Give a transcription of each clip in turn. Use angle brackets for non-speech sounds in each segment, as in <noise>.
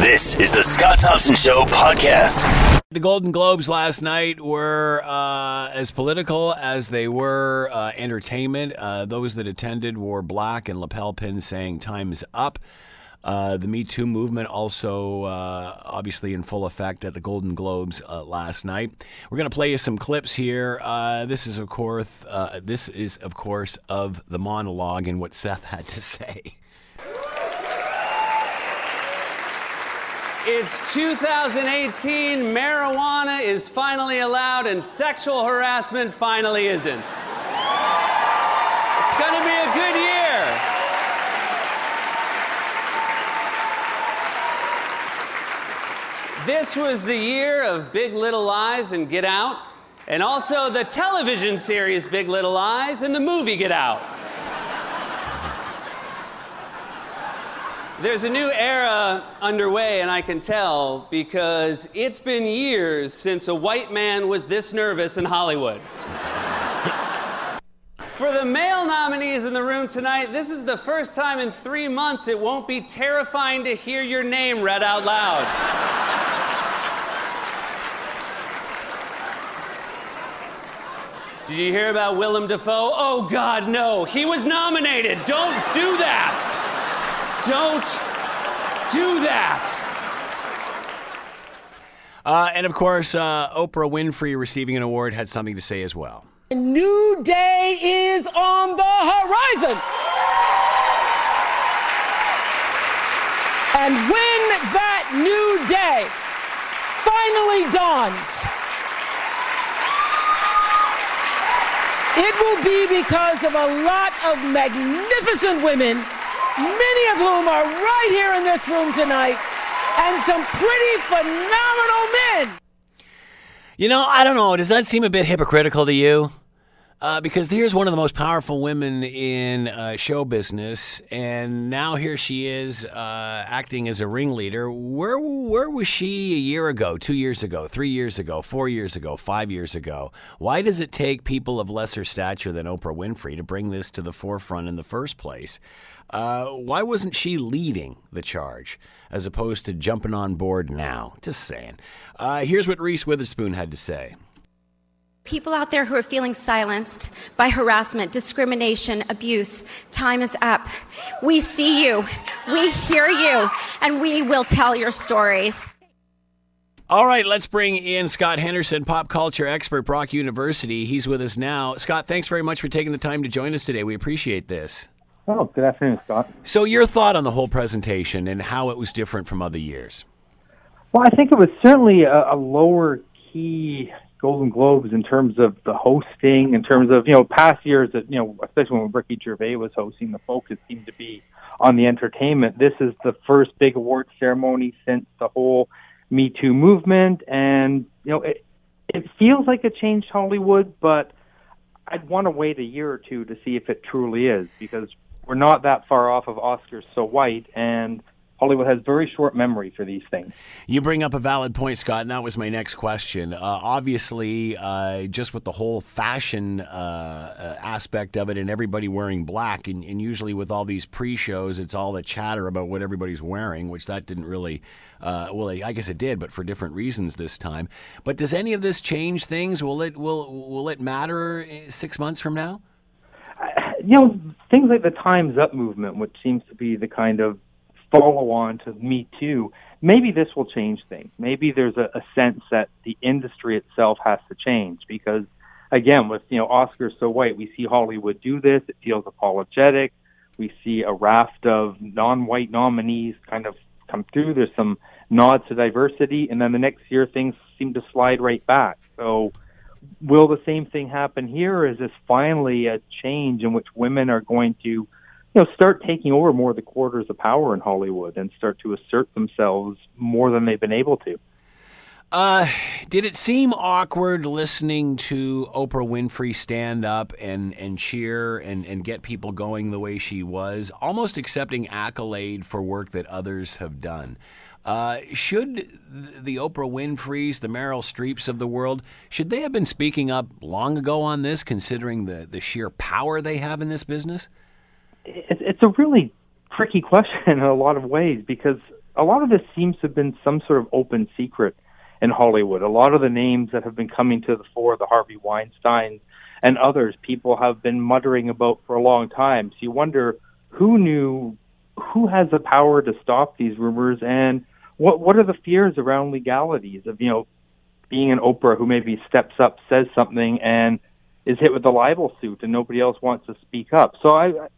This is the Scott Thompson Show podcast. The Golden Globes last night were uh, as political as they were uh, entertainment. Uh, those that attended wore black and lapel pins saying "Time's up." Uh, the Me Too movement also uh, obviously in full effect at the Golden Globes uh, last night. We're going to play you some clips here. This is of course this is of course of the monologue and what Seth had to <laughs> say. It's 2018. Marijuana is finally allowed, and sexual harassment finally isn't. It's to be a good year. This was the year of Big Little Lies and Get Out, and also the television series Big Little Lies and the movie Get Out. There's a new era underway, and I can tell because it's been years since a white man was this nervous in Hollywood. For the male nominees in the room tonight, this is the first time in three months it won't be terrifying to hear your name read out loud. Did you hear about Willem Dafoe? Oh, God, no. He was nominated. Don't do that. Don't do that. Uh, and of course, uh, Oprah Winfrey receiving an award had something to say as well. A new day is on the horizon. And when that new day finally dawns, it will be because of a lot of magnificent women, many of whom are right here in this room tonight, and some pretty phenomenal men. You know, I don't know. Does that seem a bit hypocritical to you? Uh, because here's one of the most powerful women in uh, show business, and now here she is uh, acting as a ringleader. Where where was she a year ago, two years ago, three years ago, four years ago, five years ago? Why does it take people of lesser stature than Oprah Winfrey to bring this to the forefront in the first place? Uh, why wasn't she leading the charge as opposed to jumping on board now? Just saying. Uh, here's what Reese Witherspoon had to say. People out there who are feeling silenced by harassment, discrimination, abuse, time is up. We see you, we hear you, and we will tell your stories. All right, let's bring in Scott Henderson, pop culture expert, Brock University. He's with us now. Scott, thanks very much for taking the time to join us today. We appreciate this. Oh, good afternoon, Scott. So, your thought on the whole presentation and how it was different from other years? Well, I think it was certainly a, a lower key Golden Globes in terms of the hosting, in terms of you know past years that you know especially when Ricky Gervais was hosting, the focus seemed to be on the entertainment. This is the first big award ceremony since the whole Me Too movement, and you know it it feels like it changed Hollywood, but I'd want to wait a year or two to see if it truly is because we're not that far off of Oscars So White and Hollywood has very short memory for these things. You bring up a valid point, Scott, and that was my next question. Uh, obviously, uh, just with the whole fashion uh, aspect of it and everybody wearing black, and, and usually with all these pre shows, it's all the chatter about what everybody's wearing, which that didn't really, uh, well, I guess it did, but for different reasons this time. But does any of this change things? Will it, will, will it matter eh, six months from now? You know, things like the Time's Up movement, which seems to be the kind of follow on to Me Too, maybe this will change things. Maybe there's a, a sense that the industry itself has to change because, again, with you know Oscars so white, we see Hollywood do this. It feels apologetic. We see a raft of non-white nominees kind of come through. There's some nods to diversity, and then the next year things seem to slide right back. So. Will the same thing happen here? Or is this finally a change in which women are going to you know, start taking over more of the quarters of power in Hollywood and start to assert themselves more than they've been able to. Uh, did it seem awkward listening to Oprah Winfrey stand up and, and cheer and, and get people going the way she was, almost accepting accolade for work that others have done? Uh, should the Oprah Winfreys, the Meryl Streeps of the world, should they have been speaking up long ago on this, considering the, the sheer power they have in this business? it's a really tricky <laughs> question in a lot of ways because a lot of this seems to have been some sort of open secret in Hollywood. A lot of the names that have been coming to the fore, the Harvey Weinsteins and others, people have been muttering about for a long time. So you wonder who knew, who has the power to stop these rumors, and what what are the fears around legalities of you know being an Oprah who maybe steps up, says something, and is hit with a libel suit, and nobody else wants to speak up. So I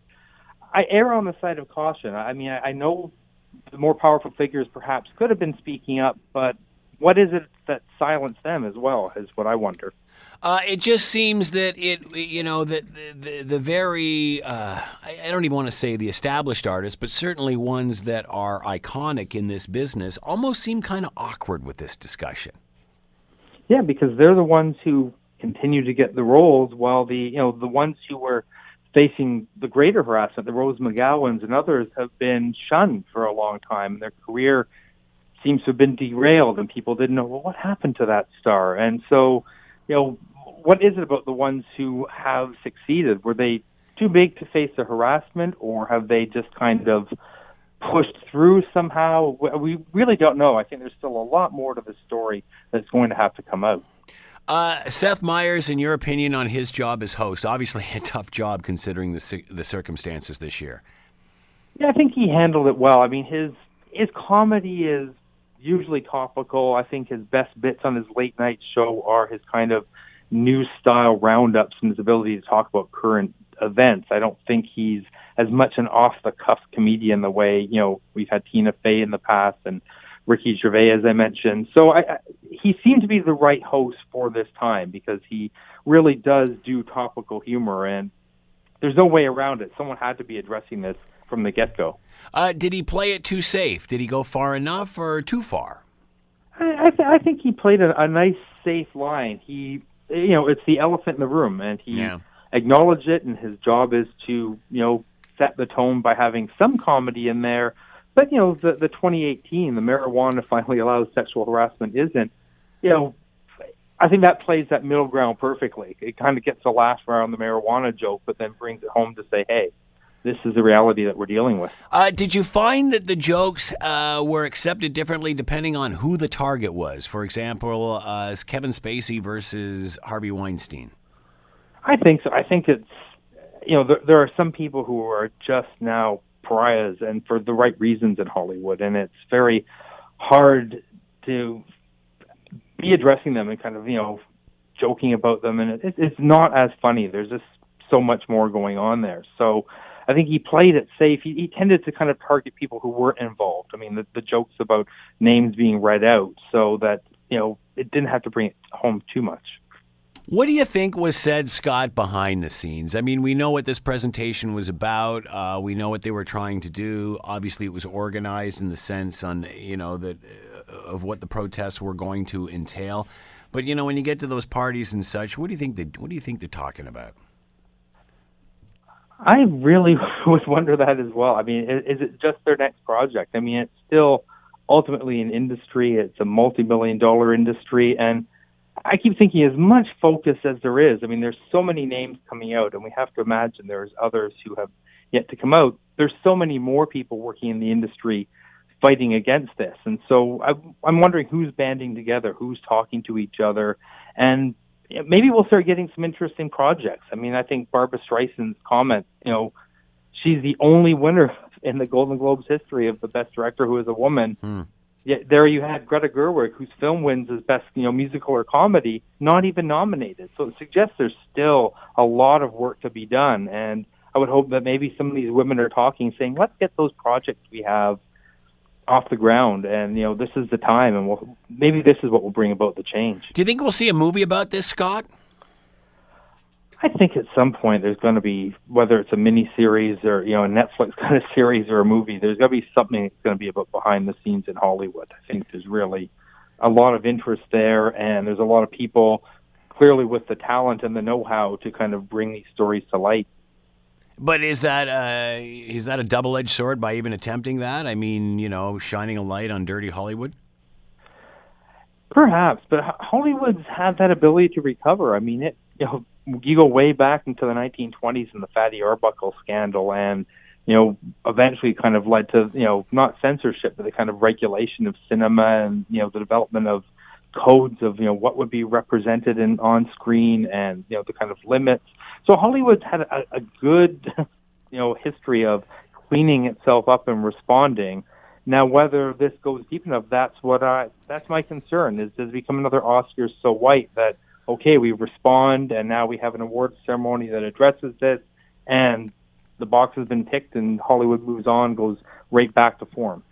I err on the side of caution. I mean, I, I know the more powerful figures perhaps could have been speaking up, but what is it that silenced them as well? Is what I wonder. Uh, it just seems that it, you know, that the, the, the very, uh, I, I don't even want to say the established artists, but certainly ones that are iconic in this business almost seem kind of awkward with this discussion. Yeah, because they're the ones who continue to get the roles, while the you know the ones who were facing the greater harassment, the Rose McGowans and others, have been shunned for a long time. Their career seems to have been derailed, and people didn't know well what happened to that star. And so, you know, what is it about the ones who have succeeded? Were they too big to face the harassment, or have they just kind of pushed through somehow? We really don't know. I think there's still a lot more to the story that's going to have to come out. Uh, Seth Meyers, in your opinion on his job as host, obviously a <laughs> tough job considering the the circumstances this year. Yeah, I think he handled it well. I mean, his his comedy is usually topical. I think his best bits on his late night show are his kind of news style roundups and his ability to talk about current events. I don't think he's as much an off the cuff comedian the way you know we've had Tina Fey in the past and Ricky Gervais, as I mentioned. So I, I, he seemed to be the right host for this time because he really does do topical humor, and there's no way around it. Someone had to be addressing this from the get go. Uh, did he play it too safe? Did he go far enough or too far? I, I, th- I think he played a, a nice, safe line. He, you know, it's the elephant in the room, and he Yeah. acknowledged it. And his job is to, you know, set the tone by having some comedy in there. But you know, the the 2018, the marijuana <laughs> finally allows sexual harassment isn't. You know, I think that plays that middle ground perfectly. It kind of gets a laugh around the marijuana joke, but then brings it home to say, hey, this is the reality that we're dealing with. Uh, did you find that the jokes uh, were accepted differently depending on who the target was? For example, uh, Kevin Spacey versus Harvey Weinstein. I think so. I think it's you know there, there are some people who are just now pariahs and for the right reasons in Hollywood, and it's very hard to be addressing them and kind of you know joking about them, and it, it's not as funny. There's just so much more going on there. So I think he played it safe. He, he tended to kind of target people who weren't involved. I mean, the, the jokes about names being read out, so that you know it didn't have to bring it home too much. What do you think was said, Scott, behind the scenes? I mean, we know what this presentation was about. Uh, we know what they were trying to do. Obviously, it was organized in the sense on you know that uh, of what the protests were going to entail. But you know, when you get to those parties and such, what do you think they what do you think they're talking about? I really <laughs> would wonder that as well. I mean, is, is it just their next project? I mean, it's still ultimately an industry. It's a multi-million dollar industry, and I keep thinking as much focus as there is. I mean, there's so many names coming out, and we have to imagine there's others who have yet to come out. There's so many more people working in the industry fighting against this, and so I, I'm wondering who's banding together, who's talking to each other, and maybe we'll start getting some interesting projects. I mean, I think Barbra Streisand's comment, you know, she's the only winner in the Golden Globes history of the best director who is a woman. Hmm. Yet there you had Greta Gerwig, whose film wins as best, you know, musical or comedy, not even nominated. So it suggests there's still a lot of work to be done. And I would hope that maybe some of these women are talking, saying, let's get those projects we have off the ground. And, you know, this is the time. And we'll, maybe this is what will bring about the change. Do you think we'll see a movie about this, Scott? I think at some point there's going to be, whether it's a mini series or you know a Netflix <laughs> kind of series or a movie, there's going to be something that's going to be about behind the scenes in Hollywood. I think there's really a lot of interest there, and there's a lot of people clearly with the talent and the know-how to kind of bring these stories to light. But is that uh, is that a double edged sword by even attempting that? I mean, you know, shining a light on dirty Hollywood. Perhaps, but Hollywood's had that ability to recover. I mean, it you know you go way back into the 1920s and the Fatty Arbuckle scandal, and you know, eventually kind of led to, you know, not censorship, but the kind of regulation of cinema and, you know, the development of codes of, you know, what would be represented in on screen and, you know, the kind of limits. So Hollywood's had a, a good, <laughs> you know, history of cleaning itself up and responding. Now, whether this goes deep enough, that's what I, that's my concern is does it become another Oscars so white that, okay, we respond and now we have an awards ceremony that addresses this and the box has been ticked and Hollywood moves on, goes right back to form.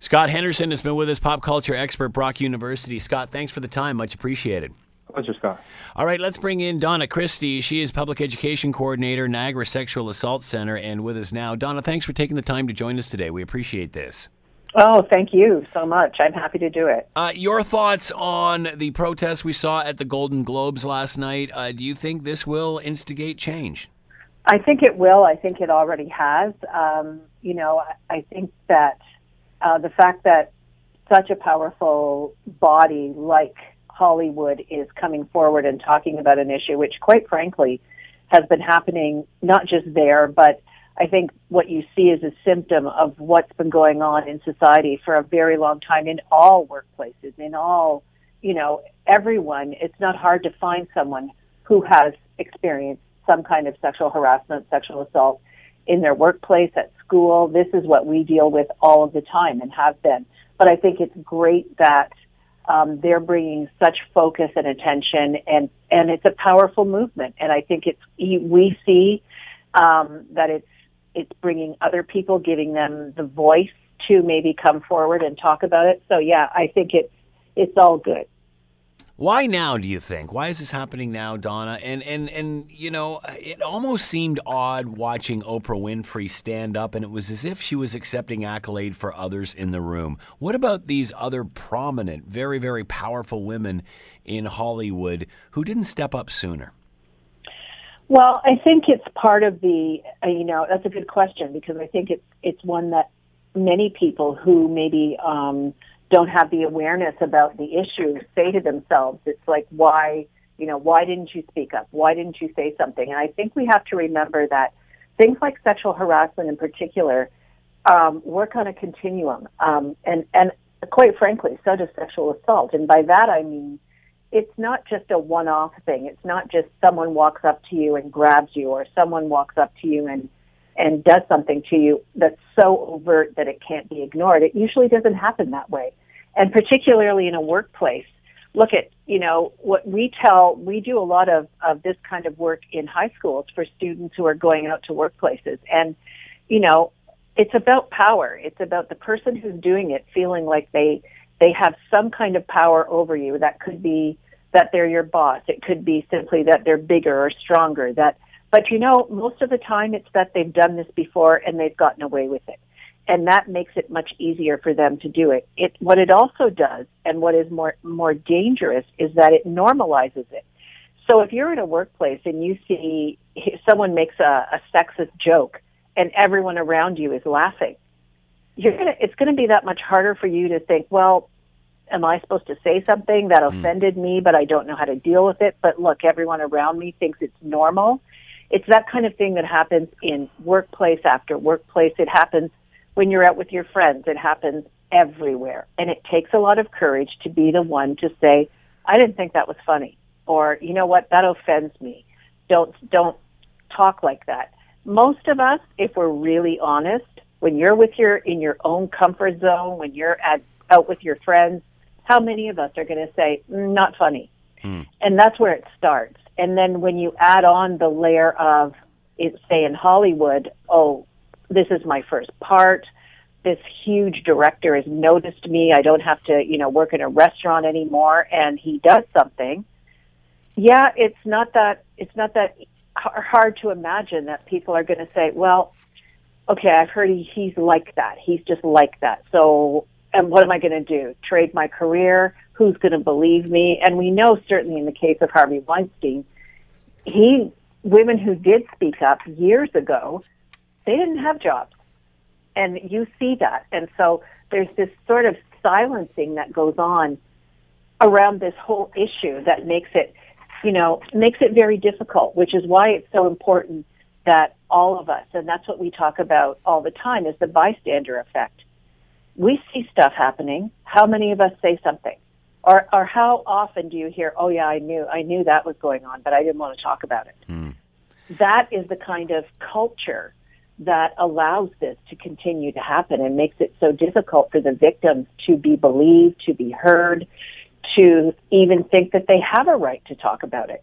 Scott Henderson has been with us, pop culture expert, Brock University. Scott, thanks for the time. Much appreciated. Pleasure, Scott. All right, let's bring in Donna Christie. She is Public Education Coordinator, Niagara Sexual Assault Center, and with us now. Donna, thanks for taking the time to join us today. We appreciate this. Oh, thank you so much. I'm happy to do it. Uh, your thoughts on the protests we saw at the Golden Globes last night? Uh, do you think this will instigate change? I think it will. I think it already has. Um, you know, I, I think that uh, the fact that such a powerful body like Hollywood is coming forward and talking about an issue, which, quite frankly, has been happening not just there, but I think what you see is a symptom of what's been going on in society for a very long time in all workplaces, in all, you know, everyone. It's not hard to find someone who has experienced some kind of sexual harassment, sexual assault in their workplace, at school. This is what we deal with all of the time and have been. But I think it's great that um, they're bringing such focus and attention, and and it's a powerful movement. And I think it's we see um, that it's it's bringing other people, giving them the voice to maybe come forward and talk about it. So yeah, I think it's it's all good. Why now? Do you think? Why is this happening now, Donna? And and and you know, it almost seemed odd watching Oprah Winfrey stand up, and it was as if she was accepting accolade for others in the room. What about these other prominent, very very powerful women in Hollywood who didn't step up sooner? Well, I think it's part of the. Uh, you know, that's a good question because I think it's it's one that many people who maybe. Um, don't have the awareness about the issue say to themselves, it's like, why, you know, why didn't you speak up? Why didn't you say something? And I think we have to remember that things like sexual harassment in particular um, work on a continuum. Um, and, and quite frankly, so does sexual assault. And by that I mean, it's not just a one off thing. It's not just someone walks up to you and grabs you or someone walks up to you and and does something to you that's so overt that it can't be ignored. It usually doesn't happen that way. And particularly in a workplace, look at, you know, what we tell, we do a lot of, of this kind of work in high schools for students who are going out to workplaces. And, you know, it's about power. It's about the person who's doing it feeling like they, they have some kind of power over you. That could be that they're your boss. It could be simply that they're bigger or stronger, that but you know, most of the time it's that they've done this before and they've gotten away with it. And that makes it much easier for them to do it. It what it also does and what is more more dangerous is that it normalizes it. So if you're in a workplace and you see someone makes a, a sexist joke and everyone around you is laughing, you're gonna it's gonna be that much harder for you to think, well, am I supposed to say something that hmm. offended me, but I don't know how to deal with it? But look, everyone around me thinks it's normal it's that kind of thing that happens in workplace after workplace. It happens when you're out with your friends. It happens everywhere. And it takes a lot of courage to be the one to say, I didn't think that was funny. Or, you know what, that offends me. Don't, don't talk like that. Most of us, if we're really honest, when you're with your, in your own comfort zone, when you're at, out with your friends, how many of us are going to say, mm, not funny? Hmm. And that's where it starts. And then when you add on the layer of, say in Hollywood, oh, this is my first part. This huge director has noticed me. I don't have to, you know, work in a restaurant anymore. And he does something. Yeah, it's not that, it's not that hard to imagine that people are going to say, well, okay, I've heard he, he's like that. He's just like that. So, and what am I going to do? Trade my career? Who's going to believe me? And we know certainly in the case of Harvey Weinstein, he women who did speak up years ago, they didn't have jobs. And you see that. And so there's this sort of silencing that goes on around this whole issue that makes it, you know, makes it very difficult, which is why it's so important that all of us, and that's what we talk about all the time, is the bystander effect. We see stuff happening. How many of us say something? Or, or how often do you hear, oh yeah, I knew, I knew that was going on, but I didn't want to talk about it. Hmm. That is the kind of culture that allows this to continue to happen and makes it so difficult for the victims to be believed, to be heard, to even think that they have a right to talk about it.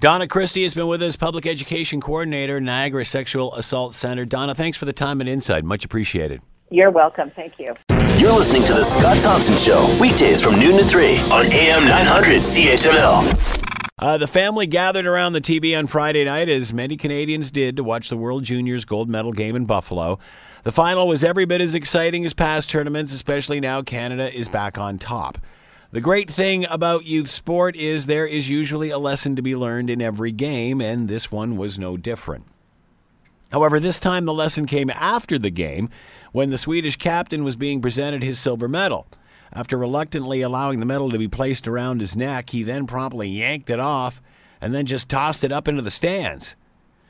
Donna Christie has been with us, public education coordinator, Niagara Sexual Assault Center. Donna, thanks for the time and insight. Much appreciated. You're welcome. Thank you. You're listening to The Scott Thompson Show, weekdays from noon to 3 on AM 900 CHML. Uh, the family gathered around the TV on Friday night, as many Canadians did, to watch the World Juniors gold medal game in Buffalo. The final was every bit as exciting as past tournaments, especially now Canada is back on top. The great thing about youth sport is there is usually a lesson to be learned in every game, and this one was no different. However, this time the lesson came after the game when the Swedish captain was being presented his silver medal. After reluctantly allowing the medal to be placed around his neck, he then promptly yanked it off and then just tossed it up into the stands.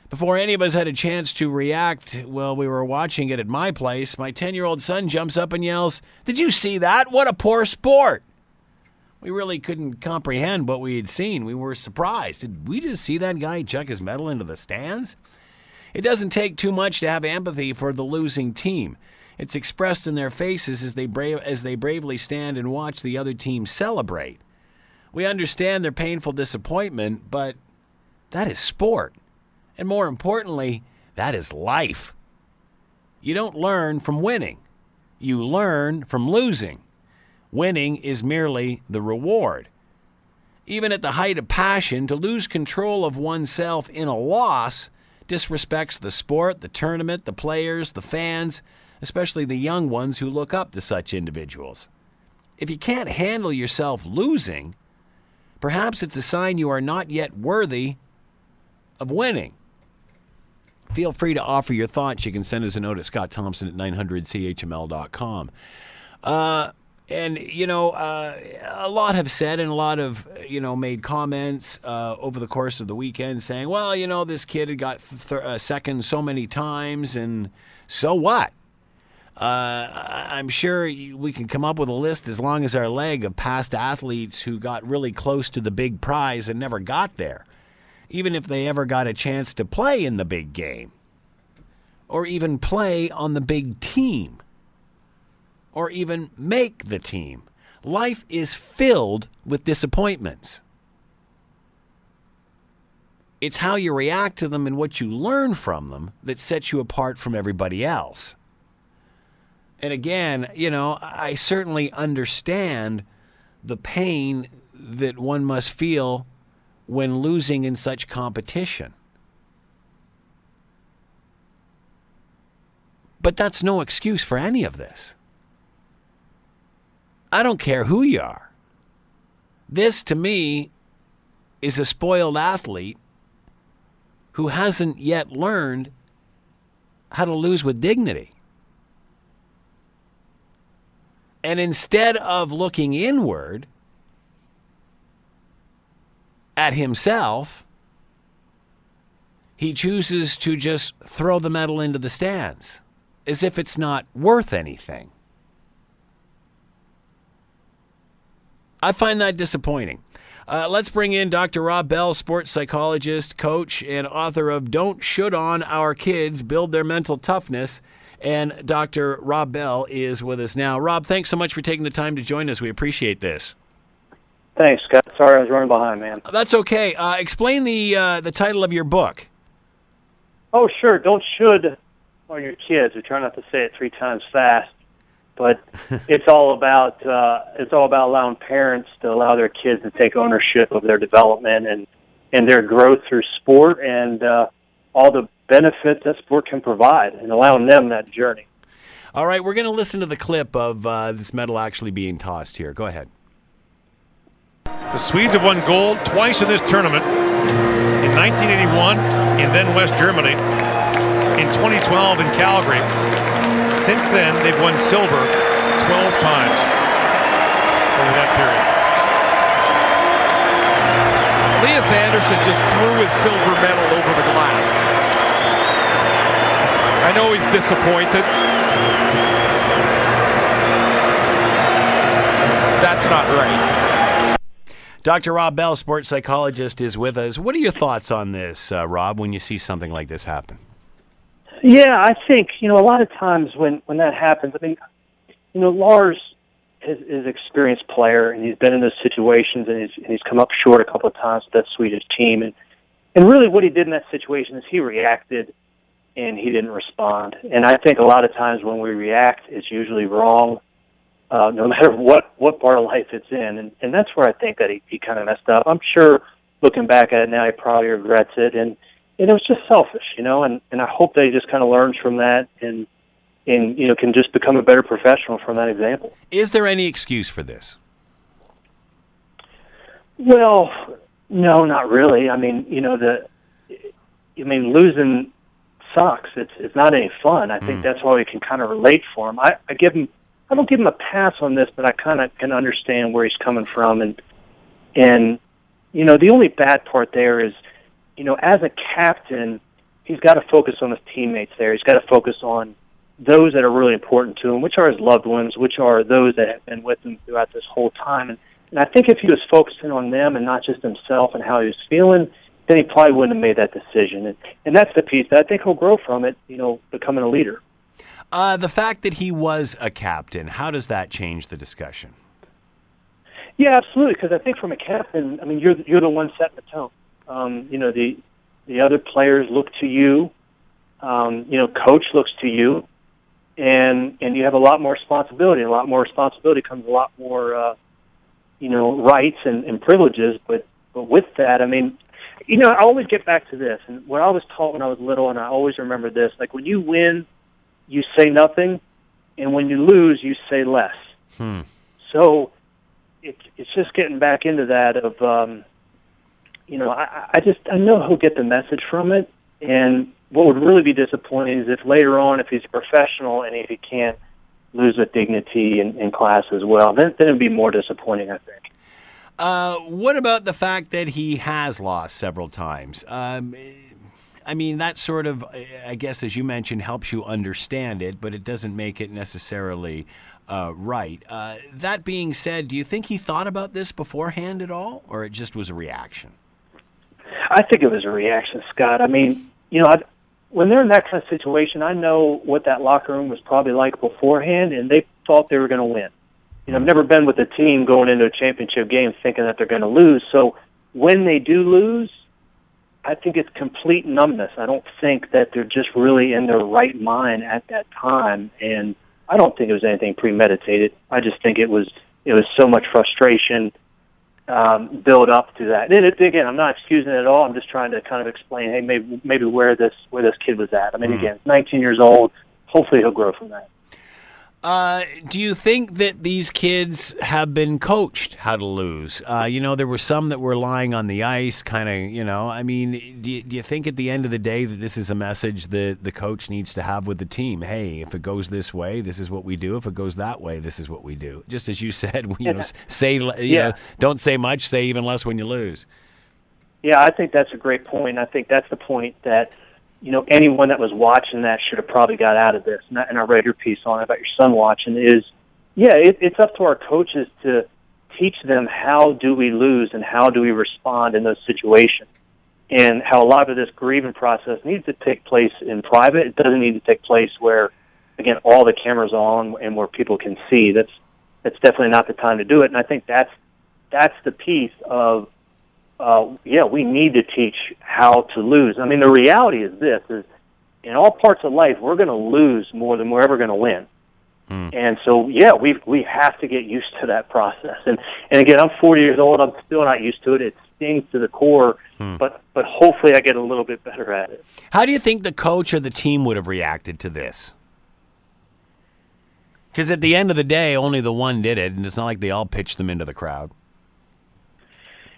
Before any of us had a chance to react while we were watching it at my place, my 10 year old son jumps up and yells, Did you see that? What a poor sport! We really couldn't comprehend what we had seen. We were surprised. Did we just see that guy chuck his medal into the stands? It doesn't take too much to have empathy for the losing team. It's expressed in their faces as they, as they bravely stand and watch the other team celebrate. We understand their painful disappointment, but that is sport. And more importantly, that is life. You don't learn from winning, you learn from losing. Winning is merely the reward. Even at the height of passion, to lose control of oneself in a loss disrespects the sport, the tournament, the players, the fans, especially the young ones who look up to such individuals. If you can't handle yourself losing, perhaps it's a sign you are not yet worthy of winning. Feel free to offer your thoughts. You can send us a note at Scott Thompson at 900CHML.com. Uh, and, you know, uh, a lot have said and a lot have, you know, made comments uh, over the course of the weekend saying, well, you know, this kid had got th- uh, second so many times, and so what? Uh, I'm sure we can come up with a list as long as our leg of past athletes who got really close to the big prize and never got there, even if they ever got a chance to play in the big game, or even play on the big team, or even make the team. Life is filled with disappointments. It's how you react to them and what you learn from them that sets you apart from everybody else. And again, you know, I certainly understand the pain that one must feel when losing in such competition. But that's no excuse for any of this. I don't care who you are. This, to me, is a spoiled athlete who hasn't yet learned how to lose with dignity. And instead of looking inward at himself, he chooses to just throw the medal into the stands as if it's not worth anything. I find that disappointing. Uh, let's bring in Dr. Rob Bell, sports psychologist, coach, and author of Don't Should On Our Kids Build Their Mental Toughness and Dr. Rob Bell is with us now. Rob, thanks so much for taking the time to join us. We appreciate this. Thanks, Scott. Sorry I was running behind, man. That's okay. Uh, explain the uh, the title of your book. Oh, sure. Don't should on your kids. We try not to say it three times fast, but <laughs> it's all about uh, it's all about allowing parents to allow their kids to take ownership of their development and and their growth through sport and uh, all the benefit that sport can provide and allowing them that journey. All right, we're going to listen to the clip of uh, this medal actually being tossed here. Go ahead. The Swedes have won gold twice in this tournament in 1981 and then West Germany, in 2012 in Calgary. Since then, they've won silver 12 times over that period. Lias Andersson just threw his silver medal over the glass. I know he's disappointed. That's not right. Dr. Rob Bell, sports psychologist, is with us. What are your thoughts on this, uh, Rob, when you see something like this happen? Yeah, I think you know a lot of times when when that happens. I mean, you know, Lars is, is an experienced player, and he's been in those situations, and he's and he's come up short a couple of times with that Swedish team, and and really what he did in that situation is he reacted, and he didn't respond. And I think a lot of times when we react, it's usually wrong, uh, no <laughs> matter what what part of life it's in, and and that's where I think that he he kind of messed up. I'm sure looking back at it now, he probably regrets it, and and it was just selfish, you know, and and I hope that he just kind of learns from that and and you know can just become a better professional from that example. Is there any excuse for this? Well, no, not really. I mean, you know, the I mean, losing sucks. It's it's not any fun. I think Mm. that's why we can kind of relate for him. I, I give him I don't give him a pass on this, but I kind of can understand where he's coming from, and and you know, the only bad part there is, you know, as a captain, he's got to focus on his teammates. There, he's got to focus on those that are really important to him, which are his loved ones, which are those that have been with him throughout this whole time. And, and I think if he was focusing on them and not just himself and how he was feeling, then he probably wouldn't have made that decision. And, and that's the piece that I think he'll grow from it, you know, becoming a leader. Uh, the fact that he was a captain, how does that change the discussion? Yeah, absolutely. Because I think from a captain, I mean, you're you're the one setting the tone. Um, you know, the the other players look to you. Um, you know, coach looks to you, and and you have a lot more responsibility. And a lot more responsibility comes a lot more, uh, you know, rights and, and privileges. But but with that, I mean, you know, I always get back to this, and what I was taught when I was little, and I always remember this: like when you win, you say nothing, and when you lose, you say less. Hmm. So it, it's just getting back into that of, um, you know, I, I just I know he'll get the message from it, and what would really be disappointing is if later on, if he's a professional and if he can't lose with dignity in, in class as well, then then it'd be more disappointing, I think. Uh, what about the fact that he has lost several times? Um, I mean, that sort of, I guess, as you mentioned, helps you understand it, but it doesn't make it necessarily uh, right. Uh, that being said, do you think he thought about this beforehand at all, or it just was a reaction? I think it was a reaction, Scott. I mean, you know, I, when they're in that kind of situation, I know what that locker room was probably like beforehand, and they thought they were going to win. You know, I've never been with a team going into a championship game thinking that they're going to lose. So when they do lose, I think it's complete numbness. I don't think that they're just really in their right mind at that time, and I don't think it was anything premeditated. I just think it was it was so much frustration um, build up to that. And it, again, I'm not excusing it at all. I'm just trying to kind of explain, hey, maybe maybe where this where this kid was at. I mean, again, 19 years old. Hopefully, he'll grow from that. Uh, do you think that these kids have been coached how to lose? Uh, you know, there were some that were lying on the ice, kind of, you know. I mean, do you, do you think at the end of the day that this is a message that the coach needs to have with the team? Hey, if it goes this way, this is what we do. If it goes that way, this is what we do. Just as you <laughs> said, you know, say, you Yeah. know, don't say much, say even less when you lose. Yeah, I think that's a great point. I think that's the point that you know anyone that was watching that should have probably got out of this. And I, read your piece on it about your son watching. Is yeah, it, it's up to our coaches to teach them how do we lose and how do we respond in those situations, and how a lot of this grieving process needs to take place in private. It doesn't need to take place where, again, all the cameras are on and where people can see. That's that's definitely not the time to do it. And I think that's that's the piece of uh, yeah, we need to teach how to lose. I mean, the reality is this: is in all parts of life, we're going to lose more than we're ever going to win. And so, yeah, we we have to get used to that process. And and again, I'm 40 years old. I'm still not used to it. It stings to the core. But but hopefully, I get a little bit better at it. How do you think the coach or the team would have reacted to this? Because at the end of the day, only the one did it, and it's not like they all pitched them into the crowd.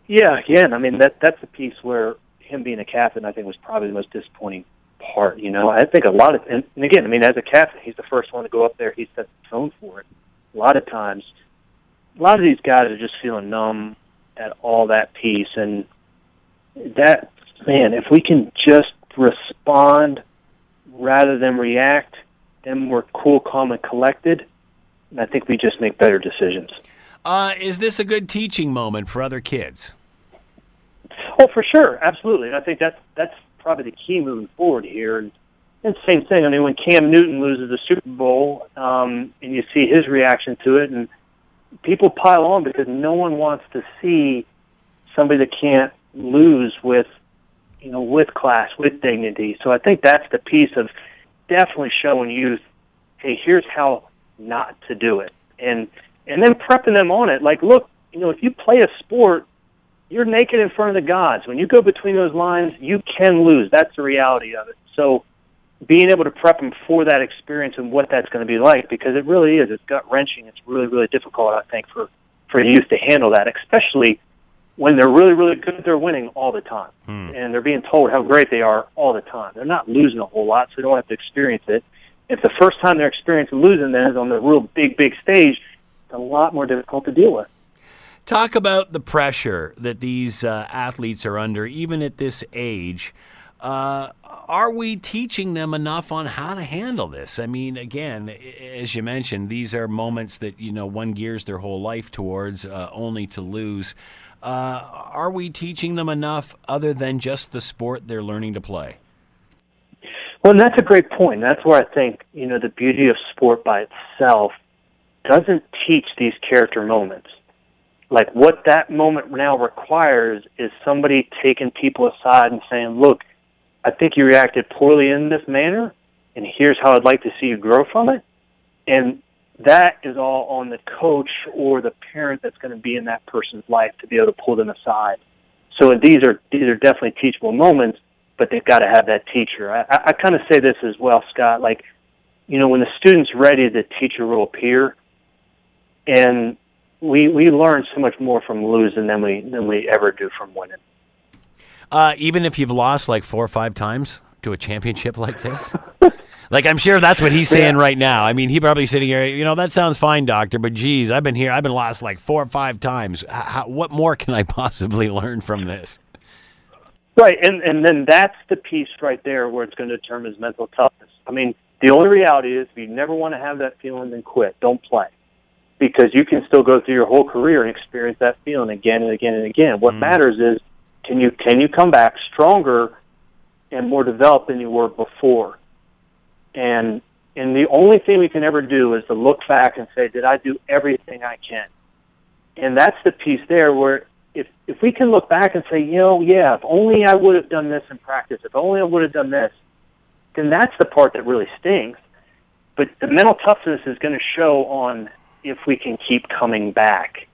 Yeah, again, I mean that that's the piece where him being a captain, I think, was probably the most disappointing part. You know, I think a lot of, and, and again, I mean, as a captain, he's the first one to go up there. He sets the tone for it. A lot of times, a lot of these guys are just feeling numb at all that piece, and that man, if we can just respond rather than react, then we're cool, calm, and collected. And I think we just make better decisions. Uh, is this a good teaching moment for other kids? Oh, for sure, absolutely. And I think that's that's probably the key moving forward here. And the same thing. I mean, when Cam Newton loses the Super Bowl, um, and you see his reaction to it, and people pile on because no one wants to see somebody that can't lose with, you know, with class, with dignity. So I think that's the piece of definitely showing youth, hey, here's how not to do it, and and then prepping them on it. Like, look, you know, if you play a sport, you're naked in front of the gods. When you go between those lines, you can lose. That's the reality of it. So being able to prep them for that experience and what that's going to be like, because it really is. It's gut wrenching. It's really, really difficult, I think, for for youth to handle that, especially when they're really, really good. They're winning all the time, Hmm. and they're being told how great they are all the time. They're not losing a whole lot, so they don't have to experience it. If the first time they're experiencing losing, then is on the real big, big stage, a lot more difficult to deal with. Talk about the pressure that these uh, athletes are under, even at this age. Uh, are we teaching them enough on how to handle this? I mean, again, as you mentioned, these are moments that you know one gears their whole life towards, uh, only to lose. Uh, are we teaching them enough other than just the sport they're learning to play? Well, that's a great point. That's where I think you know the beauty of sport by itself doesn't teach these character moments. Like what that moment now requires is somebody taking people aside and saying, "Look, I think you reacted poorly in this manner, and here's how I'd like to see you grow from it." And that is all on the coach or the parent that's going to be in that person's life to be able to pull them aside. So these are these are definitely teachable moments, but they've got to have that teacher. I, I, I kind of say this as well, Scott. Like, you know, when the student's ready, the teacher will appear, and we we learn so much more from losing than we than we ever do from winning. Uh, even if you've lost like four or five times to a championship like this? <laughs> like, I'm sure that's what he's saying right now. I mean, he probably sitting here, you know, that sounds fine, doctor, but geez, I've been here, I've been lost like four or five times. How, what more can I <laughs> possibly learn from this? Right, and and then that's the piece right there where it's going to determine his mental toughness. I mean, the only reality is if you never want to have that feeling, then quit. Don't play, because you can still go through your whole career and experience that feeling again and again and again. What mm. matters is can you can you come back stronger and more developed than you were before, and and the only thing we can ever do is to look back and say, did I do everything I can? And that's the piece there where if if we can look back and say, you know, yeah, if only I would have done this in practice, if only I would have done this, then that's the part that really stings. But the mental toughness is going to show on if we can keep coming back.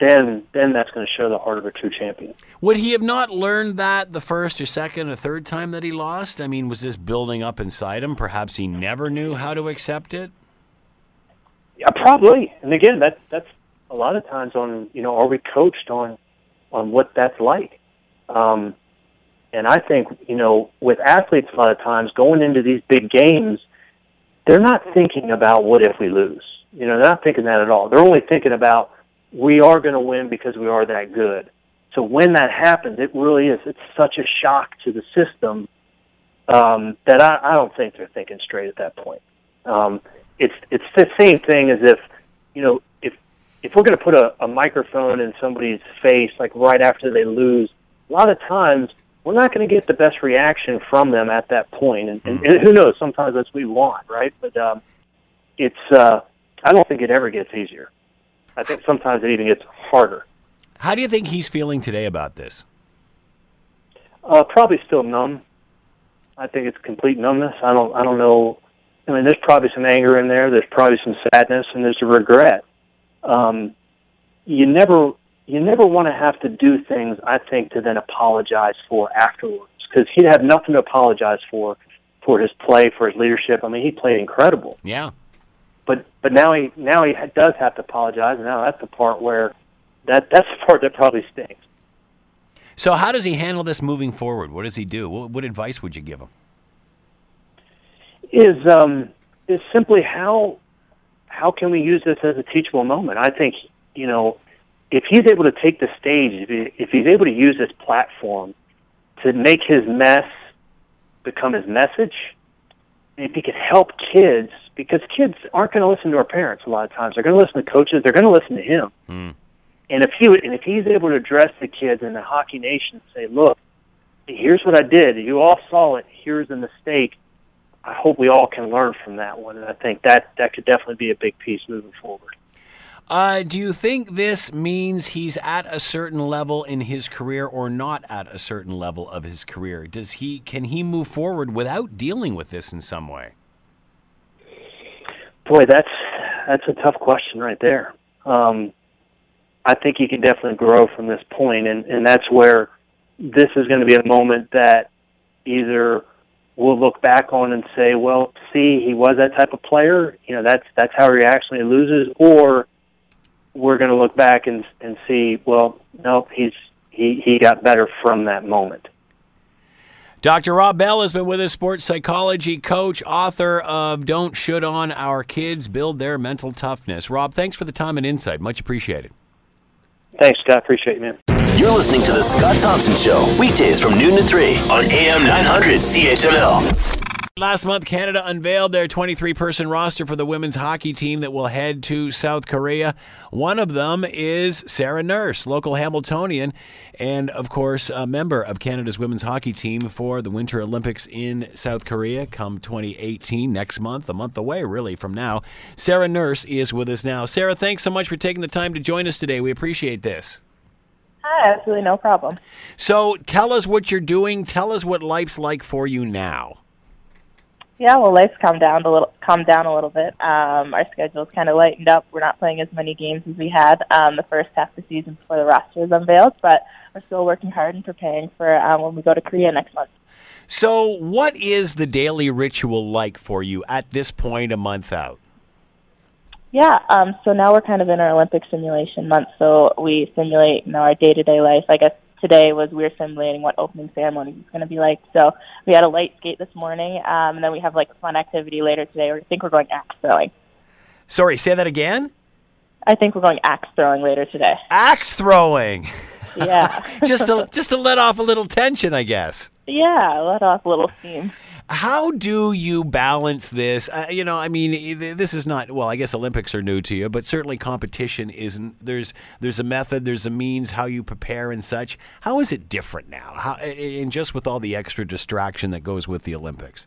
Then then that's going to show the heart of a true champion. Would he have not learned that the first or second or third time that he lost? I mean, was this building up inside him? Perhaps he never knew how to accept it? Yeah, probably. And again, that that's a lot of times on you know, are we coached on on what that's like? Um, and I think you know, with athletes, a lot of times going into these big games, they're not thinking about what if we lose. You know, they're not thinking that at all. They're only thinking about we are going to win because we are that good. So when that happens, it really is. It's such a shock to the system um, that I, I don't think they're thinking straight at that point. Um, it's it's the same thing as if you know if if we're going to put a, a microphone in somebody's face like right after they lose, a lot of times we're not going to get the best reaction from them at that point. And, and, and who knows? Sometimes that's what we want, right? But um, it's uh, I don't think it ever gets easier. I think sometimes it even gets harder. How do you think he's feeling today about this? Uh, probably still numb. I think it's complete numbness. I don't. I don't know. I mean, there's probably some anger in there. There's probably some sadness, and there's a regret. Um, you never, you never want to have to do things. I think to then apologize for afterwards, because he'd have nothing to apologize for, for his play, for his leadership. I mean, he played incredible. Yeah. But but now he now he does have to apologize, now that's the part where that that's the part that probably stinks. So, how does he handle this moving forward? What does he do? What, what advice would you give him? is um, is simply how how can we use this as a teachable moment? I think you know if he's able to take the stage, if, he, if he's able to use this platform to make his mess become his message, if he could help kids, because kids aren't going to listen to our parents a lot of times. They're going to listen to coaches. They're going to listen to him. Mm. And if he would, and if he's able to address the kids in the Hockey Nation, and say, "Look, here's what I did. You all saw it. Here's the mistake." I hope we all can learn from that one, and I think that that could definitely be a big piece moving forward. Uh, do you think this means he's at a certain level in his career or not at a certain level of his career? Does he can he move forward without dealing with this in some way? Boy, that's that's a tough question right there. Um, I think he can definitely grow from this point, and and that's where this is going to be a moment that either we'll look back on and say, well, see, he was that type of player. You know, that's that's how he actually loses, or we're going to look back and and see, well, no, he's he he got better from that moment. Dr. Rob Bell has been with us, sports psychology coach, author of Don't Should On Our Kids Build Their Mental Toughness. Rob, thanks for the time and insight. Much appreciated. Thanks, Scott. Appreciate you, man. You're listening to The Scott Thompson Show, weekdays from noon to 3 on AM 900 CHML. Last month, Canada unveiled their 23 person roster for the women's hockey team that will head to South Korea. One of them is Sarah Nurse, local Hamiltonian, and of course, a member of Canada's women's hockey team for the Winter Olympics in South Korea come 2018, next month, a month away, really, from now. Sarah Nurse is with us now. Sarah, thanks so much for taking the time to join us today. We appreciate this. Hi, absolutely no problem. So, tell us what you're doing. Tell us what life's like for you now. Yeah, well, life's calmed down a little. Calmed down a little bit. Um, our schedule's kind of lightened up. We're not playing as many games as we had um, the first half of the season before the roster was unveiled, but we're still working hard and preparing for um, when we go to Korea next month. So, what is the daily ritual like for you at this point, a month out? Yeah, um, so now we're kind of in our Olympic simulation month, so we simulate you know our day to day life. I guess today was we were simulating what opening ceremony is going to be like. So we had a light skate this morning, um, and then we have like a fun activity later today. I think we're going axe throwing. Sorry, say that again. I think we're going axe throwing later today. Axe throwing. Yeah. <laughs> just to just to let off a little tension, I guess. Yeah, let off a little steam. How do you balance this? Uh, you know, I mean, this is not well. I guess Olympics are new to you, but certainly competition isn't. There's there's a method, there's a means how you prepare and such. How is it different now? How and just with all the extra distraction that goes with the Olympics.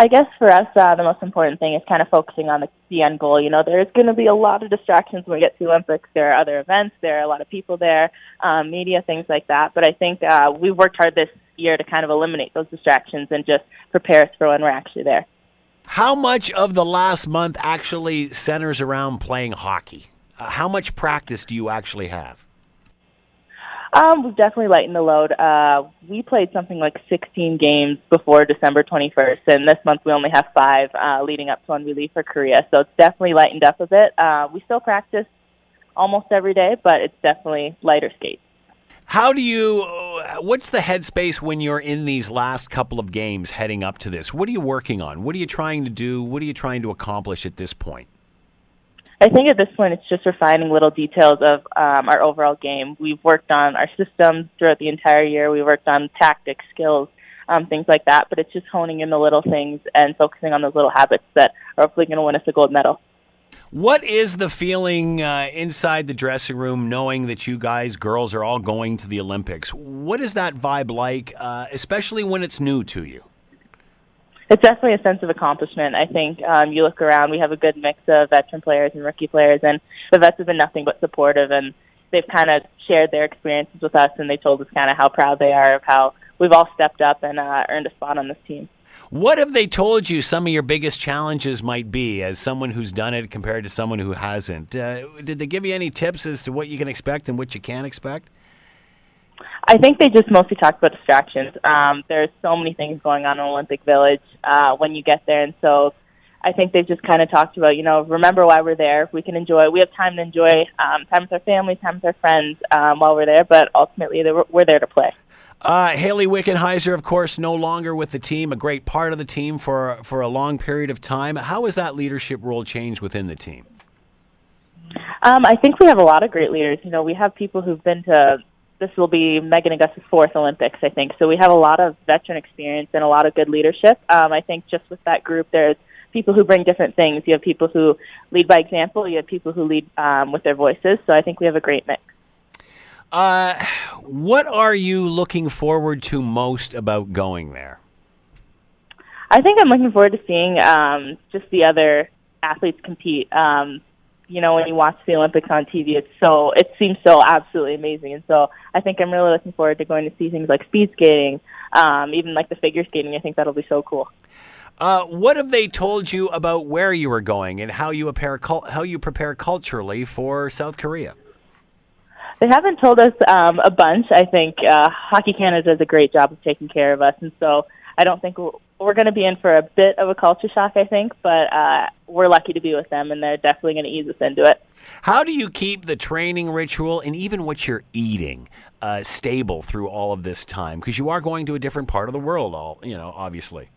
I guess for us, uh, the most important thing is kind of focusing on the, the end goal. You know, there's going to be a lot of distractions when we get to the Olympics. There are other events, there are a lot of people there, um, media, things like that. But I think uh, we've worked hard this year to kind of eliminate those distractions and just prepare us for when we're actually there. How much of the last month actually centers around playing hockey? Uh, how much practice do you actually have? Um, we've definitely lightened the load. Uh, we played something like 16 games before December 21st, and this month we only have five uh, leading up to when we leave for Korea. So it's definitely lightened up a bit. Uh, we still practice almost every day, but it's definitely lighter skates. How do you, what's the headspace when you're in these last couple of games heading up to this? What are you working on? What are you trying to do? What are you trying to accomplish at this point? I think at this point it's just refining little details of um, our overall game. We've worked on our systems throughout the entire year. We worked on tactics, skills, um, things like that. But it's just honing in the little things and focusing on those little habits that are hopefully going to win us a gold medal. What is the feeling uh, inside the dressing room knowing that you guys, girls, are all going to the Olympics? What is that vibe like, uh, especially when it's new to you? it's definitely a sense of accomplishment. I think um, you look around, we have a good mix of veteran players and rookie players, and the vets have been nothing but supportive, and they've kind of shared their experiences with us, and they told us kind of how proud they are of how we've all stepped up and uh, earned a spot on this team. What have they told you some of your biggest challenges might be as someone who's done it compared to someone who hasn't? Uh, did they give you any tips as to what you can expect and what you can't expect? I think they just mostly talked about distractions. Um, there's so many things going on in Olympic Village uh, when you get there, and so I think they've just kind of talked about, you know, remember why we're there. We can enjoy. We have time to enjoy um, time with our family, time with our friends um, while we're there. But ultimately, we're there to play. Uh, Hayley Wickenheiser, of course, no longer with the team, a great part of the team for for a long period of time. How has that leadership role changed within the team? Um, I think we have a lot of great leaders. You know, we have people who've been to this will be Meghan Agosta's fourth Olympics, I think. So we have a lot of veteran experience and a lot of good leadership. Um, I think just with that group, there's people who bring different things. You have people who lead by example. You have people who lead um, with their voices. So I think we have a great mix. Uh, what are you looking forward to most about going there? I think I'm looking forward to seeing um, just the other athletes compete. Um, you know, when you watch the Olympics on TV, it's so it seems so absolutely amazing, and so I think I'm really looking forward to going to see things like speed skating, um, even like the figure skating. I think that'll be so cool. Uh, what have they told you about where you are going and how you prepare how you prepare culturally for South Korea? They haven't told us um, a bunch. I think uh, Hockey Canada does a great job of taking care of us, and so I don't think we're, we're going to be in for a bit of a culture shock. I think, but uh, we're lucky to be with them, and they're definitely going to ease us into it. How do you keep the training ritual and even what you're eating uh, stable through all of this time? Because you are going to a different part of the world, all you know, obviously.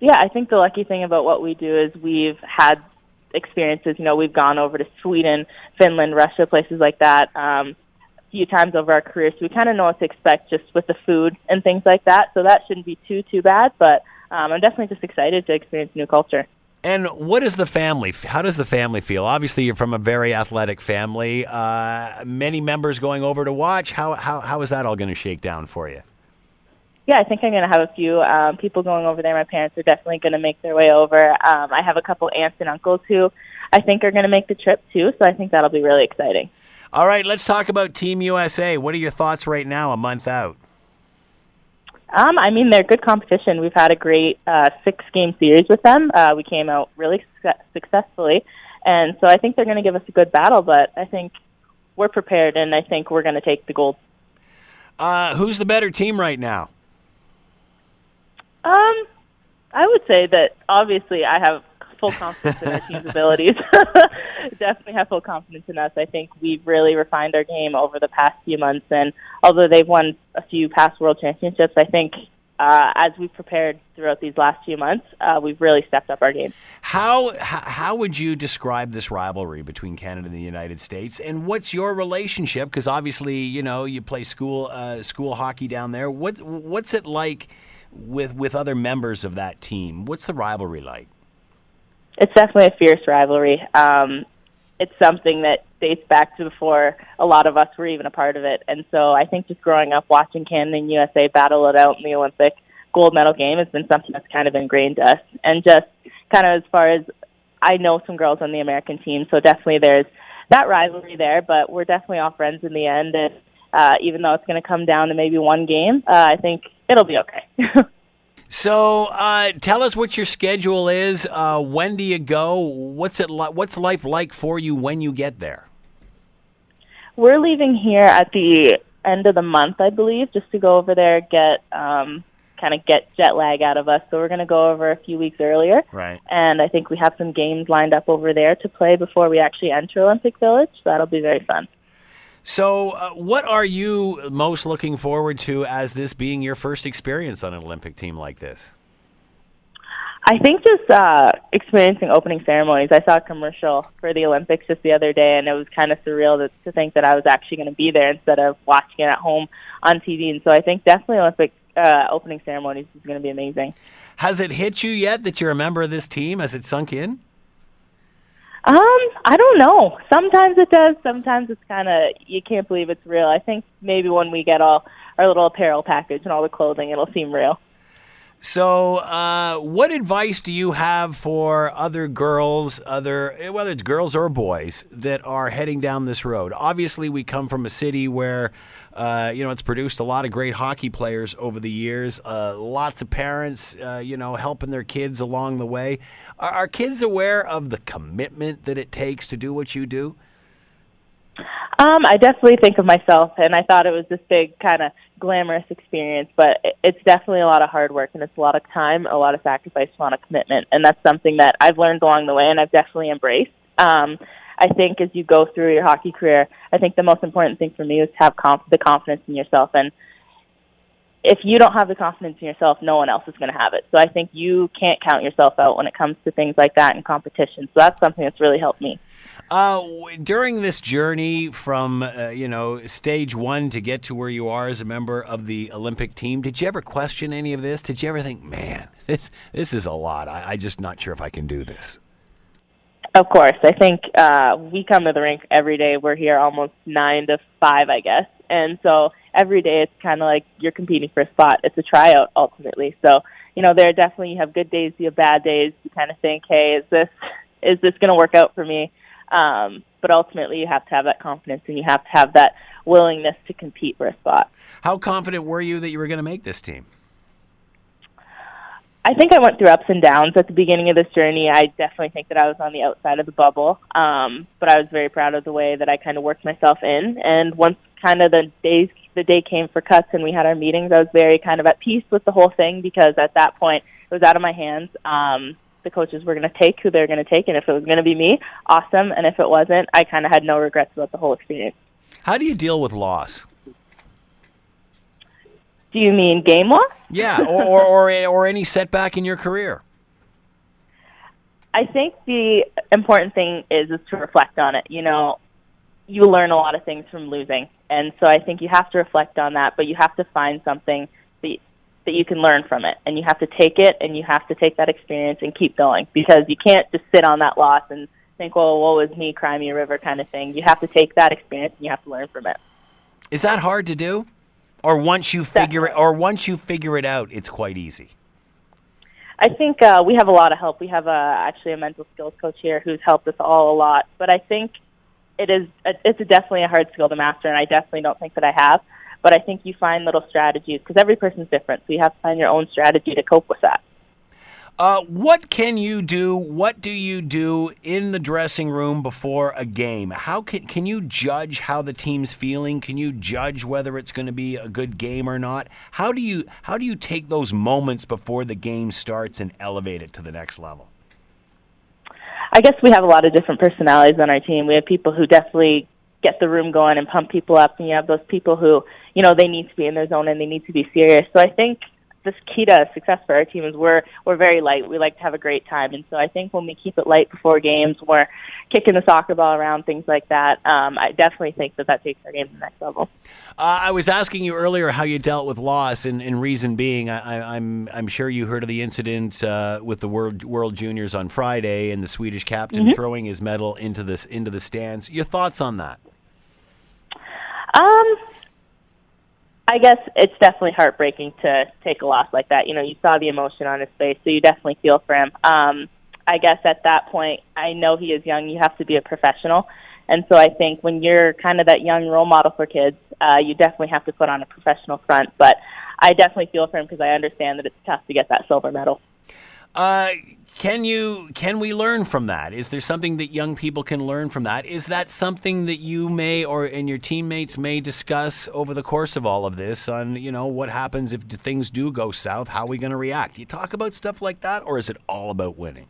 Yeah, I think the lucky thing about what we do is we've had experiences. You know, we've gone over to Sweden, Finland, Russia, places like that. Um, a few times over our career, so we kind of know what to expect just with the food and things like that. So that shouldn't be too too bad. But um, I'm definitely just excited to experience new culture. And what is the family? How does the family feel? Obviously, you're from a very athletic family. Uh, many members going over to watch. How how how is that all going to shake down for you? Yeah, I think I'm going to have a few um, people going over there. My parents are definitely going to make their way over. Um, I have a couple aunts and uncles who I think are going to make the trip too. So I think that'll be really exciting. All right, let's talk about Team USA. What are your thoughts right now, a month out? Um, I mean, they're good competition. We've had a great uh, six game series with them. Uh, we came out really su- successfully. And so I think they're going to give us a good battle, but I think we're prepared, and I think we're going to take the gold. Uh, who's the better team right now? Um, I would say that obviously I have full confidence in our team's <laughs> abilities. <laughs> Definitely have full confidence in us. I think we've really refined our game over the past few months, and although they've won a few past World Championships, I think uh, as we've prepared throughout these last few months, uh, we've really stepped up our game. How, how how would you describe this rivalry between Canada and the United States, and what's your relationship? Because obviously, you know, you play school uh, school hockey down there. What what's it like with with other members of that team? What's the rivalry like? It's definitely a fierce rivalry. Um, it's something that dates back to before a lot of us were even a part of it. And so I think just growing up watching Canada and USA battle it out in the Olympic gold medal game has been something that's kind of ingrained us. And just kind of as far as I know some girls on the American team, so definitely there's that rivalry there, but we're definitely all friends in the end. And uh, even though it's going to come down to maybe one game, uh, I think it'll be okay. <laughs> So, uh, tell us what your schedule is. Uh, when do you go? What's it like? What's life like for you when you get there? We're leaving here at the end of the month, I believe, just to go over there get um, kind of get jet lag out of us. So we're going to go over a few weeks earlier, right? And I think we have some games lined up over there to play before we actually enter Olympic Village. So that'll be very fun. So, uh, what are you most looking forward to as this being your first experience on an Olympic team like this? I think just uh, experiencing opening ceremonies. I saw a commercial for the Olympics just the other day, and it was kind of surreal to, to think that I was actually going to be there instead of watching it at home on TV. And so I think definitely Olympic uh, opening ceremonies is going to be amazing. Has it hit you yet that you're a member of this team? Has it sunk in? Um, I don't know. Sometimes it does. Sometimes it's kind of you can't believe it's real. I think maybe when we get all our little apparel package and all the clothing, it'll seem real. So, uh, what advice do you have for other girls, other whether it's girls or boys that are heading down this road? Obviously, we come from a city where uh, you know it's produced a lot of great hockey players over the years. Uh, lots of parents, uh, you know, helping their kids along the way. Are, are kids aware of the commitment that it takes to do what you do? Um, I definitely think of myself, and I thought it was this big kind of glamorous experience, but it's definitely a lot of hard work, and it's a lot of time, a lot of sacrifice, a lot of commitment, and that's something that I've learned along the way, and I've definitely embraced. Um, I think as you go through your hockey career, I think the most important thing for me is to have conf- the confidence in yourself, and if you don't have the confidence in yourself, no one else is going to have it. So I think you can't count yourself out when it comes to things like that in competition. So that's something that's really helped me. Uh, during this journey from uh, you know stage one to get to where you are as a member of the Olympic team, did you ever question any of this? Did you ever think, man, this this is a lot. I, I just not sure if I can do this. Of course, I think uh, we come to the rink every day. We're here almost nine to five, I guess, and so every day it's kind of like you're competing for a spot. It's a tryout ultimately. So you know, there definitely you have good days, you have bad days. You kind of think, hey, is this is this going to work out for me? Um, but ultimately, you have to have that confidence and you have to have that willingness to compete for a spot. How confident were you that you were going to make this team? I think I went through ups and downs at the beginning of this journey. I definitely think that I was on the outside of the bubble, um, but I was very proud of the way that I kind of worked myself in. And once kind of the days, the day came for cuts and we had our meetings, I was very kind of at peace with the whole thing because at that point it was out of my hands. Um, the coaches were going to take who they were going to take, and if it was going to be me, awesome. And if it wasn't, I kind of had no regrets about the whole experience. How do you deal with loss? Do you mean game loss? Yeah, or or, or, or any setback in your career. I think the important thing is is to reflect on it. You know, you learn a lot of things from losing, and so I think you have to reflect on that. But you have to find something that that you can learn from it, and you have to take it, and you have to take that experience and keep going because you can't just sit on that loss and think, "Well, woe is me, cry me a river," kind of thing. You have to take that experience and you have to learn from it. Is that hard to do? Or once you figure it, or once you figure it out, it's quite easy. I think uh, we have a lot of help. We have uh, actually a mental skills coach here who's helped us all a lot. But I think it is a, it's a definitely a hard skill to master, and I definitely don't think that I have. But I think you find little strategies because every person's different, so you have to find your own strategy to cope with that. Uh, what can you do? What do you do in the dressing room before a game? How can can you judge how the team's feeling? Can you judge whether it's going to be a good game or not? How do you how do you take those moments before the game starts and elevate it to the next level? I guess we have a lot of different personalities on our team. We have people who definitely get the room going and pump people up, and you have those people who, you know, they need to be in their zone and they need to be serious. So I think this key to success for our team is we're we're very light. We like to have a great time, and so I think when we keep it light before games, we're kicking the soccer ball around, things like that. Um, I definitely think that that takes our game to the next level. Uh, I was asking you earlier how you dealt with loss, and, and reason being, I, I'm I'm sure you heard of the incident uh, with the World World Juniors on Friday, and the Swedish captain Mhm. throwing his medal into this into the stands. Your thoughts on that? Um, I guess it's definitely heartbreaking to take a loss like that. You know, you saw the emotion on his face, so you definitely feel for him. Um, I guess at that point, I know he is young. You have to be a professional. And so I think when you're kind of that young role model for kids, uh, you definitely have to put on a professional front. But I definitely feel for him because I understand that it's tough to get that silver medal. Uh, can you can we learn from that? Is there something that young people can learn from that? Is that something that you may or and your teammates may discuss over the course of all of this on you know what happens if things do go south? How are we going to react? Do you talk about stuff like that, or is it all about winning?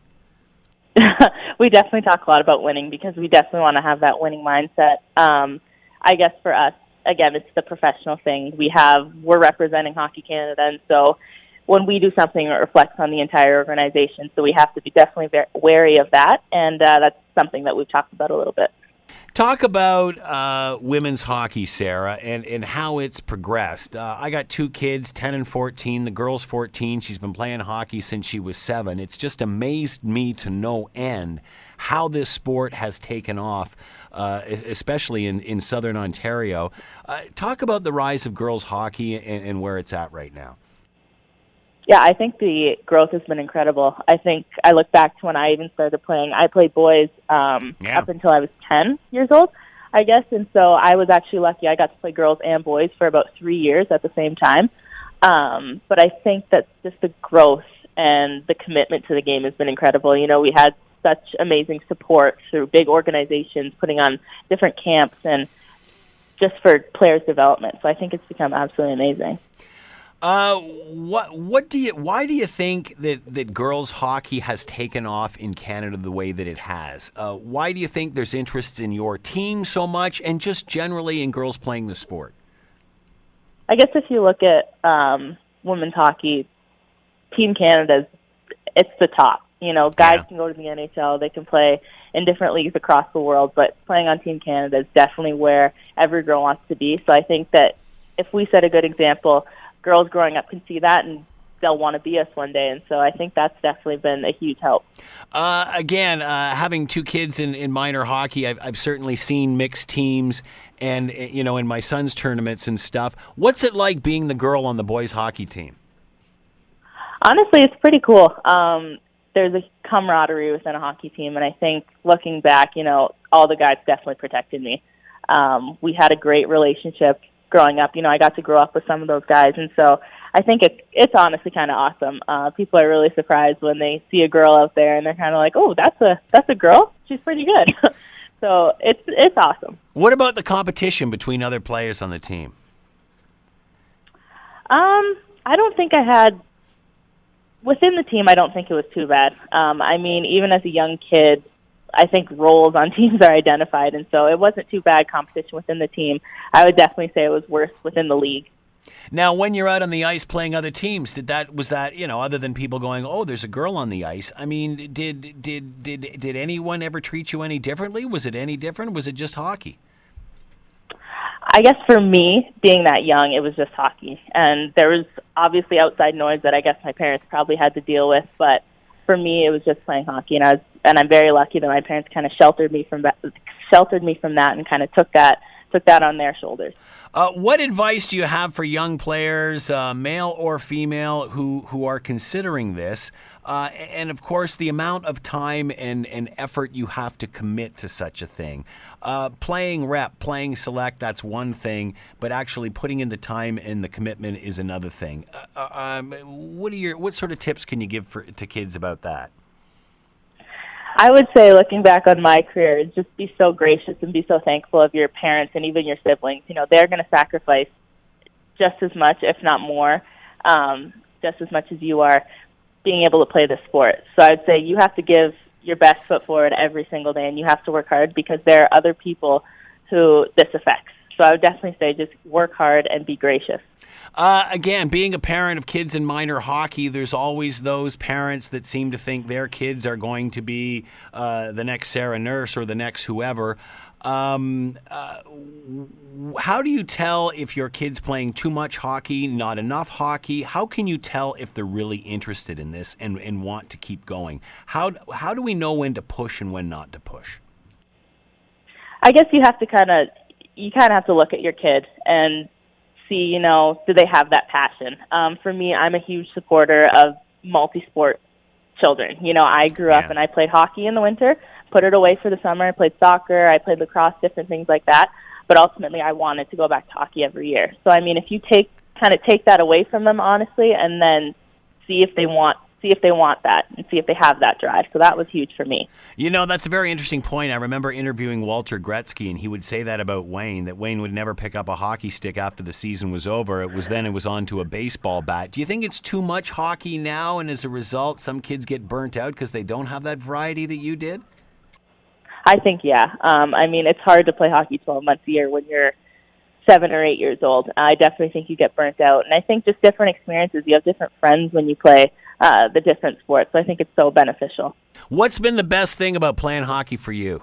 <laughs> we definitely talk a lot about winning because we definitely want to have that winning mindset. Um, I guess for us, again, it's the professional thing. We have we're representing Hockey Canada, and so when we do something, it reflects on the entire organization. So we have to be definitely very wary of that, and uh, that's something that we've talked about a little bit. Talk about uh, women's hockey, Sarah, and, and how it's progressed. Uh, I got two kids, 10 and 14. The girl's 14. She's been playing hockey since she was seven. It's just amazed me to no end how this sport has taken off, uh, especially in, in southern Ontario. Uh, talk about the rise of girls' hockey and, and where it's at right now. Yeah, I think the growth has been incredible. I think I look back to when I even started playing. I played boys um, Yeah. up until I was 10 years old, I guess. And so I was actually lucky. I got to play girls and boys for about three years at the same time. Um, but I think that just the growth and the commitment to the game has been incredible. You know, we had such amazing support through big organizations putting on different camps and just for players' development. So I think it's become absolutely amazing. Uh, what what do you why do you think that, that girls hockey has taken off in Canada the way that it has? Uh, why do you think there's interest in your team so much, and just generally in girls playing the sport? I guess if you look at um, women's hockey, Team Canada's it's the top. You know, guys can go to the NHL, they can play in different leagues across the world, but playing on Team Canada is definitely where every girl wants to be. So I think that if we set a good example, girls growing up can see that and they'll want to be us one day. And so I think that's definitely been a huge help. Uh, again, uh, having two kids in, in minor hockey, I've, I've certainly seen mixed teams and, uh, you know, in my son's tournaments and stuff. What's it like being the girl on the boys' hockey team? Honestly, it's pretty cool. Um, there's a camaraderie within a hockey team, and I think looking back, you know, all the guys definitely protected me. Um, we had a great relationship growing up. You know, I got to grow up with some of those guys, and so I think it, it's honestly kind of awesome. Uh, people are really surprised when they see a girl out there, and they're kind of like, "Oh, that's a that's a girl. She's pretty good." <laughs> so it's it's awesome. What about the competition between other players on the team? Um, I don't think I had within the team. I don't think it was too bad. Um, I mean, even as a young kid, I think roles on <laughs> teams are identified, and so it wasn't too bad competition within the team. I would definitely say it was worse within the league. Now, when you're out on the ice playing other teams, did that was that you know other than people going, "Oh, there's a girl on the ice"? I mean, did did did did anyone ever treat you any differently? Was it any different? Was it just hockey? I guess for me, being that young, it was just hockey, and there was obviously outside noise that I guess my parents probably had to deal with. But for me, it was just playing hockey, and I was, and I'm very lucky that my parents kind of sheltered me from that, sheltered me from that, and kind of took that took that on their shoulders. Uh, what advice do you have for young players, uh, male or female, who who are considering this? Uh, and of course, the amount of time and, and effort you have to commit to such a thing. Uh, playing rep, playing select, that's one thing, but actually putting in the time and the commitment is another thing. Uh, uh, um, what are your what sort of tips can you give for, to kids about that? I would say, looking back on my career, just be so gracious and be so thankful of your parents and even your siblings. You know, they're going to sacrifice just as much, if not more, um, just as much as you are being able to play the sport. So I'd say you have to give your best foot forward every single day, and you have to work hard because there are other people who this affects. So I would definitely say just work hard and be gracious. Uh, again, being a parent of kids in minor hockey, there's always those parents that seem to think their kids are going to be uh, the next Sarah Nurse or the next whoever. Um, uh, how do you tell if your kid's playing too much hockey, not enough hockey? How can you tell if they're really interested in this and, and want to keep going? How, how do we know when to push and when not to push? I guess you have to kind of you kind of have to look at your kid and see, you know, do they have that passion? Um, for me, I'm a huge supporter of multi-sport children. You know, I grew up and I played hockey in the winter, put it away for the summer. I played soccer, I played lacrosse, different things like that. But ultimately, I wanted to go back to hockey every year. So, I mean, if you take kind of take that away from them, honestly, and then see if they want see if they want that and see if they have that drive. So that was huge for me. You know, that's a very interesting point. I remember interviewing Walter Gretzky, and he would say that about Wayne, that Wayne would never pick up a hockey stick after the season was over. It was then it was on to a baseball bat. Do you think it's too much hockey now, and as a result, some kids get burnt out because they don't have that variety that you did? I think, yeah. Um, I mean, it's hard to play hockey 12 months a year when you're seven or eight years old. I definitely think you get burnt out. And I think just different experiences. You have different friends when you play uh, the different sports. So I think it's so beneficial. What's been the best thing about playing hockey for you?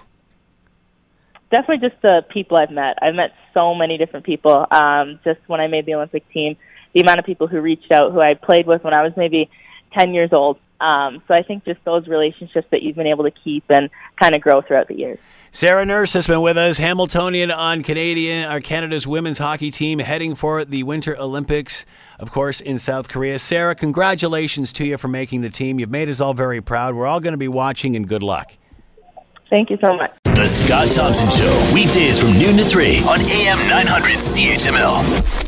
Definitely just the people I've met. I've met so many different people. Um, just when I made the Olympic team, the amount of people who reached out, who I played with when I was maybe 10 years old. Um, so I think just those relationships that you've been able to keep and kind of grow throughout the years. Sarah Nurse has been with us, Hamiltonian on Canadian our Canada's women's hockey team, heading for the Winter Olympics, of course, in South Korea. Sarah, congratulations to you for making the team. You've made us all very proud. We're all going to be watching, and good luck. Thank you so much. The Scott Thompson Show, weekdays from noon to 3 on AM 900 CHML.